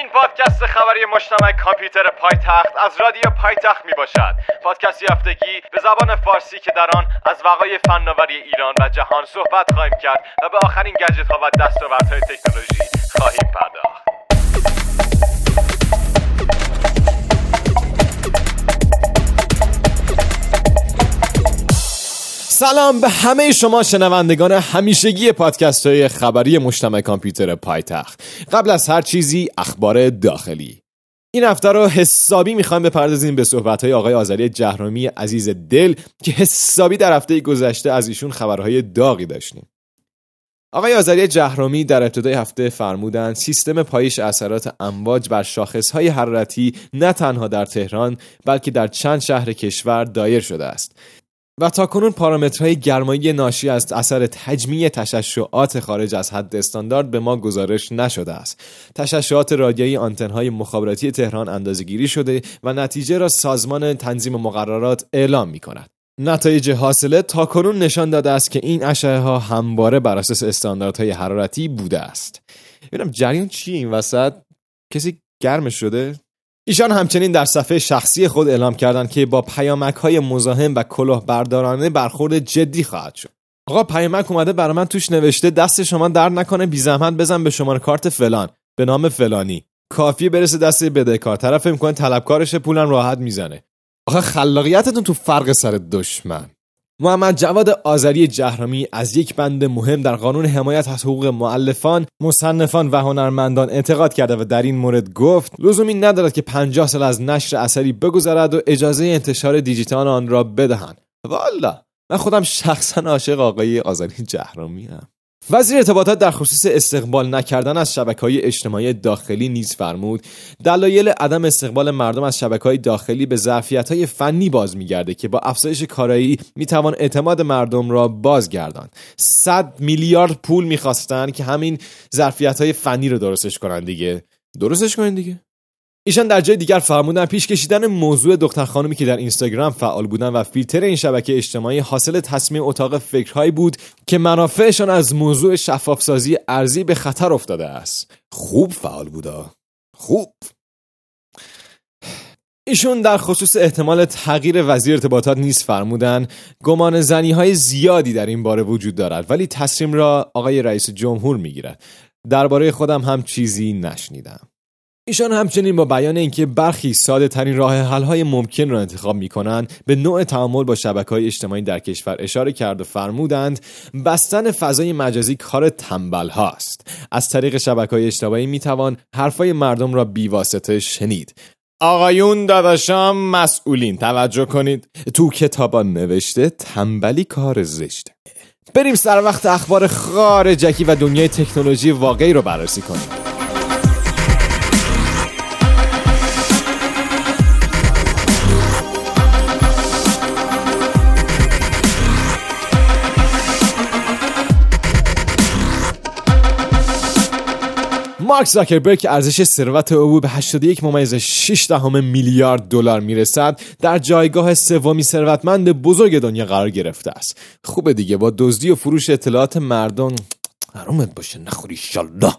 این پادکست خبری مشتمل کامپیوتر پایتخت از رادیو پایتخت می باشد پادکستی هفتگی به زبان فارسی که در آن از وقای فناوری ایران و جهان صحبت خواهیم کرد و به آخرین گجت ها و دستاوردهای تکنولوژی خواهیم پرداخت. سلام به همه شما شنوندگان همیشگی پادکست های خبری مجتمع کامپیوتر پایتخت. قبل از هر چیزی اخبار داخلی. این هفته رو حسابی می‌خوایم بپردازیم به صحبت های آقای آذری جهرامی عزیز دل که حسابی در هفته گذشته از ایشون خبرهای داغی داشتیم. آقای آذری جهرامی در ابتدای هفته فرمودند سیستم پایش اثرات امواج بر شاخصهای حرارتی نه تنها در تهران بلکه در چند شهر کشور دایر شده است. و تاکنون پارامترهای گرمایی ناشی از اثر تجمیع تشعشعات خارج از حد استاندارد به ما گزارش نشده است. تشعشعات رادیویی آنتنهای مخابراتی تهران اندازهگیری شده و نتیجه را سازمان تنظیم مقررات اعلام می کند. نتایج حاصله تاکنون نشان داده است که این اشعه ها همواره بر اساس استانداردهای حرارتی بوده است. ببینم جریان چی این وسط؟ کسی گرم شده؟ ایشان همچنین در صفحه شخصی خود اعلام کردند که با پیامک های مزاحم و کلاهبردارانه برخورد جدی خواهد شد. آقا پیامک اومده برای من توش نوشته دست شما درد نکنه بی زحمت بزن به شماره کارت فلان. به نام فلانی. کافیه برسه دست بدهکار طرف می‌کنه طلبکارش پولم راحت می‌زنه. آخه خلاقیتتون تو فرق سر دشمن. محمد جواد آذری جهرامی از یک بند مهم در قانون حمایت از حقوق معلفان، مصنفان و هنرمندان انتقاد کرده و در این مورد گفت لزومی ندارد که 50 سال از نشر اثری بگذرد و اجازه انتشار دیجیتال آن را بدهند. والا من خودم شخصا عاشق آقای آذری جهرامی هم. وزیر ارتباطات در خصوص استقبال نکردن از شبکه های اجتماعی داخلی نیز فرمود. دلایل عدم استقبال مردم از شبکه های داخلی به ظرفیت های فنی باز میگرده که با افزایش کارایی می‌توان اعتماد مردم را بازگردان 100 میلیارد پول می‌خواستن که همین ظرفیت های فنی رو درستش کنن دیگه. درستش کنن دیگه؟ ایشان در جای دیگر فرمودن پیش کشیدن موضوع دختر خانمی که در اینستاگرام فعال بودن و فیلتر این شبکه اجتماعی حاصل تصمیم اتاق فکرهایی بود که منافعشان از موضوع شفافسازی ارزی به خطر افتاده است. خوب فعال بودا. خوب. ایشون در خصوص احتمال تغییر وزیر ارتباطات نیز فرمودن گمان زنی های زیادی در این باره وجود دارد ولی تصمیم را آقای رئیس جمهور می‌گیرد. درباره خودم هم چیزی نشنیدم. ایشان همچنین با بیان اینکه برخی ساده ترین راه حل های ممکن را انتخاب می کنند به نوع تعامل با شبکه های اجتماعی در کشور اشاره کرد و فرمودند بستن فضای مجازی کار تنبل هاست از طریق شبکه های اجتماعی می توان حرفای مردم را بیواسطه شنید. آقایون داداشام مسئولین توجه کنید. تو کتابا نوشته تنبلی کار زشته بریم سر وقت اخبار خارجکی و دنیای تکنولوژی واقعی رو بررسی کنیم. مارک زاکربرگ که ارزش ثروت او به 81 ممیز 6 دهم میلیارد دلار می‌رسد در جایگاه سومین ثروتمند بزرگ دنیا قرار گرفته است خوبه دیگه با دزدی و فروش اطلاعات مردم حرامت باشه نخوری ایشالله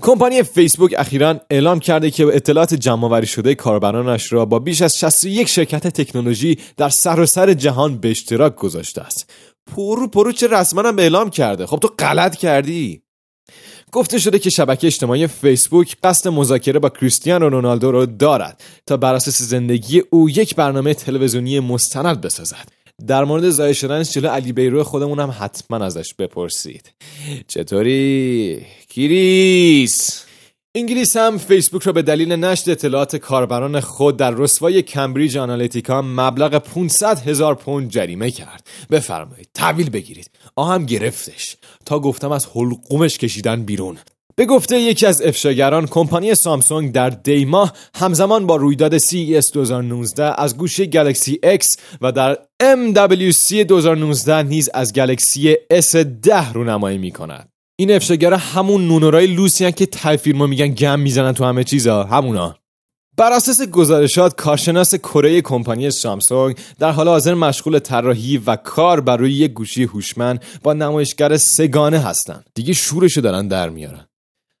کمپانی فیسبوک اخیرا اعلام کرده که اطلاعات جمعآوری شده کاربرانش را با بیش از 61 شرکت تکنولوژی در سراسر سر جهان به اشتراک گذاشته است. پررو پررو چه رسما هم اعلام کرده. خب تو غلط کردی. گفته شده که شبکه اجتماعی فیسبوک قصد مذاکره با کریستیانو رونالدو را دارد تا بر اساس زندگی او یک برنامه تلویزیونی مستند بسازد. در مورد زایه شدنش جلو علی بیرو خودمون هم حتما ازش بپرسید. چطوری؟ کریس؟ انگلیس هم فیسبوک را به دلیل نشر اطلاعات کاربران خود در رسوای کمبریج آنالیتیکا مبلغ 500 هزار پوند جریمه کرد. بفرمایید تحویل بگیرید. آهم گرفتش. تا گفتم از حلقومش کشیدن بیرون. به گفته یکی از افشاگران کمپانی سامسونگ در دیماه همزمان با رویداد CES 2019 از گوشه گلکسی X و در MWC 2019 نیز از گلکسی S10 رونمایی می کند این افشاگر همون نونورای لوسی که تای میگن گم می‌زنن تو همه چیزا. همونا. بر اساس گزارشات کارشناس کره کمپانی سامسونگ در حال حاضر مشغول طراحی و کار بر روی یک گوشی هوشمند با نمایشگر سگانه هستند. دیگه شورشو دارن در میارن.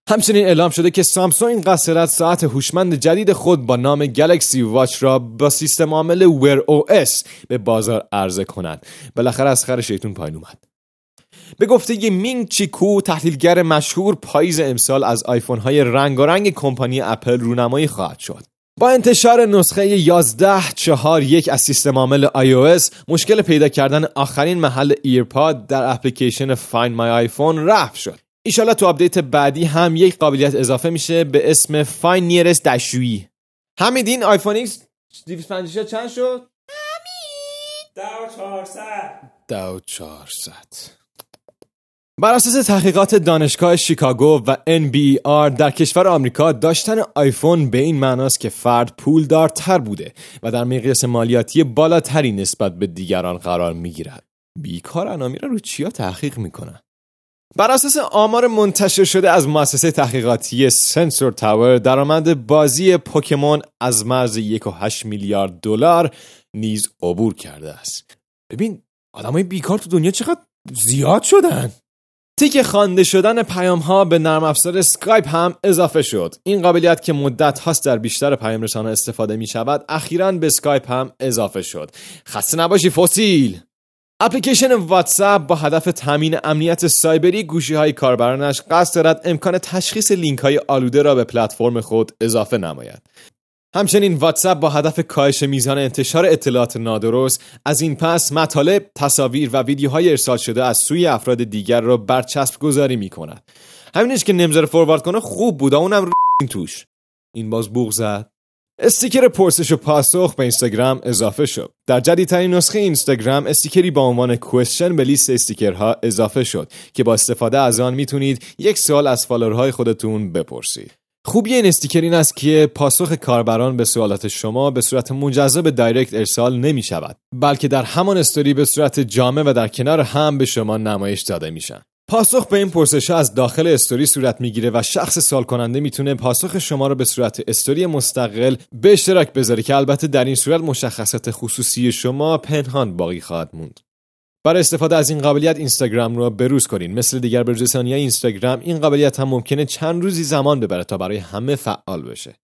همچنین اعلام شده که سامسونگ قصد ساعت هوشمند جدید خود با نام Galaxy Watch را با سیستم عامل Wear OS به بازار عرضه کند. بالاخره از خر شیطون پایین اومد. به گفته مینگ چی کو تحلیلگر مشهور پاییز امسال از آیفون های رنگارنگ کمپانی اپل رونمایی خواهد شد. با انتشار نسخه 11 چهار یک از سیستم عامل iOS مشکل پیدا کردن آخرین محل ایرپاد در اپلیکیشن Find My iPhone رفع شد. ایشالا تو آپدیت بعدی هم یک قابلیت اضافه میشه به اسم Find Nearest دستشویی. حمیدین آیفون X 256 چند شد؟ حمید دو چهارصد. دو چهارصد. بر اساس تحقیقات دانشگاه شیکاگو و NBER در کشور آمریکا داشتن آیفون به این معناست که فرد پولدارتر بوده و در مقیاس مالیاتی بالاتری نسبت به دیگران قرار می‌گیرد. بیکار انامیرا رو چیا تحقیق می‌کنن؟ بر اساس آمار منتشر شده از مؤسسه تحقیقاتی سنسور تاور درآمد بازی پوکمون از مرز 1.8 میلیارد دلار نیز عبور کرده است. ببین آدمای بیکار تو دنیا چقدر زیاد شدن تیک خوانده شدن پیام ها به نرم افزار اسکایپ هم اضافه شد. این قابلیت که مدت هاست در بیشتر پیام رسان ها استفاده می شود، اخیرا به اسکایپ هم اضافه شد. خسته نباشی فسیل. اپلیکیشن واتساپ با هدف تامین امنیت سایبری گوشی های کاربرانش قصد دارد امکان تشخیص لینک های آلوده را به پلتفرم خود اضافه نماید. همچنین واتساپ با هدف کاهش میزان انتشار اطلاعات نادرست از این پس مطالب، تصاویر و ویدیوهای ارسال شده از سوی افراد دیگر را برچسب گذاری می کند. همینش که نمزر forward کنه خوب بود اونم این توش. این باز بوق زد. استیکر پرسش و پاسخ به اینستاگرام اضافه شد. در جدیدترین نسخه اینستاگرام استیکری با عنوان Question به لیست استیکرها اضافه شد که با استفاده از آن می‌تونید یک سوال از follower های خودتون بپرسید. خوبی این استیکر این است که پاسخ کاربران به سوالات شما به صورت مجزا به Direct ارسال نمی شود بلکه در همان استوری به صورت جامع و در کنار هم به شما نمایش داده میشن. پاسخ به این پرسش از داخل استوری صورت می‌گیره و شخص سوال کننده می‌تونه پاسخ شما رو به صورت استوری مستقل به اشتراک بذاره که البته در این صورت مشخصات خصوصی شما پنهان باقی خواهد موند. برای استفاده از این قابلیت اینستاگرام رو بروز کنین. مثل دیگر های اینستاگرام این قابلیت هم ممکنه چند روزی زمان ببره تا برای همه فعال بشه.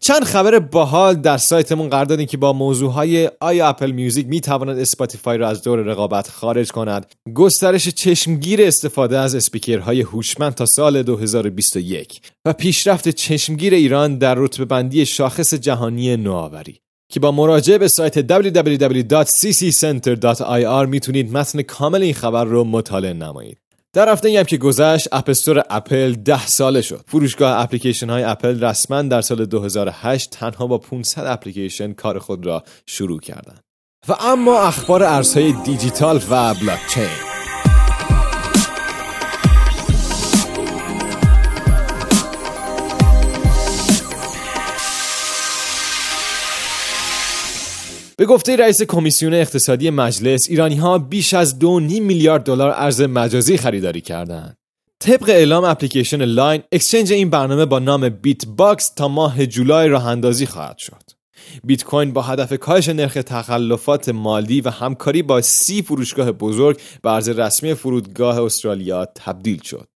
چند خبر باحال در سایتمون قرار دادیم که با موضوع های آیا Apple Music می تواند Spotify را از دور رقابت خارج کند. گسترش چشمگیر استفاده از اسپیکرهای هوشمند تا سال 2021 و پیشرفت چشمگیر ایران در رتبه بندی شاخص جهانی نوآوری. که با مراجعه به سایت www.cccenter.ir می‌تونید متن کامل این خبر رو مطالعه نمایید. در هفته هم که گذشت App Store اپل ده ساله شد. فروشگاه اپلیکیشن های اپل رسما در سال 2008 تنها با 500 اپلیکیشن کار خود را شروع کردند. و اما اخبار ارزهای دیجیتال و بلاکچین به گفته رئیس کمیسیون اقتصادی مجلس ایرانی ها بیش از دو میلیارد دلار ارز مجازی خریداری کردند. طبق اعلام اپلیکیشن Line Exchange این برنامه با نام BitBox تا ماه جولای راه اندازی خواهد شد. بیت کوین با هدف کاهش نرخ تخلفات مالی و همکاری با سی فروشگاه بزرگ به ارز رسمی فرودگاه استرالیا تبدیل شد.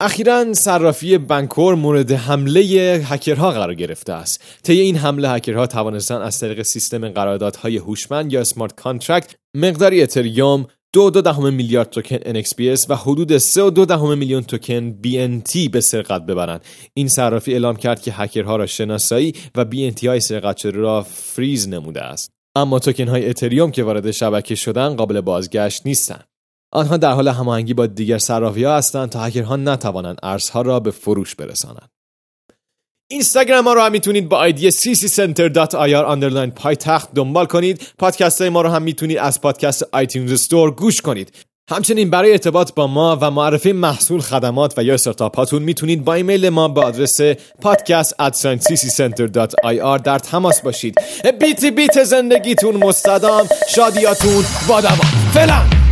اخیرا صرافی بنکور مورد حمله هکرها قرار گرفته است. طی این حمله هکرها توانستند از طریق سیستم قراردادهای هوشمند یا smart contract مقداری اتریوم دو دو دهم میلیارد توکن NXPS و حدود سه و دو دهم میلیون توکن BNT به سرقت ببرند. این صرافی اعلام کرد که هکرها را شناسایی و BNT های سرقت شده را فریز نموده است. اما توکن های اتریوم که وارد شبکه شدن قابل بازگشت نیستند. آنها در حال هماهنگی با دیگر ها هستند تا هکرها نتوانند ارزها را به فروش برسانند. اینستاگرام ما رو هم می‌تونید با آیدی cccenter.ir پایتخت دنبال کنید. پادکست های ما رو هم می‌تونید از پادکست iTunes Store گوش کنید. همچنین برای ارتباط با ما و معرفی محصول خدمات و یا استارتاپ هاتون می‌تونید با ایمیل ما با آدرس podcast در تماس باشید. بیت بیت زندگیتون مستدام شادیاتون با دوام. فعلا!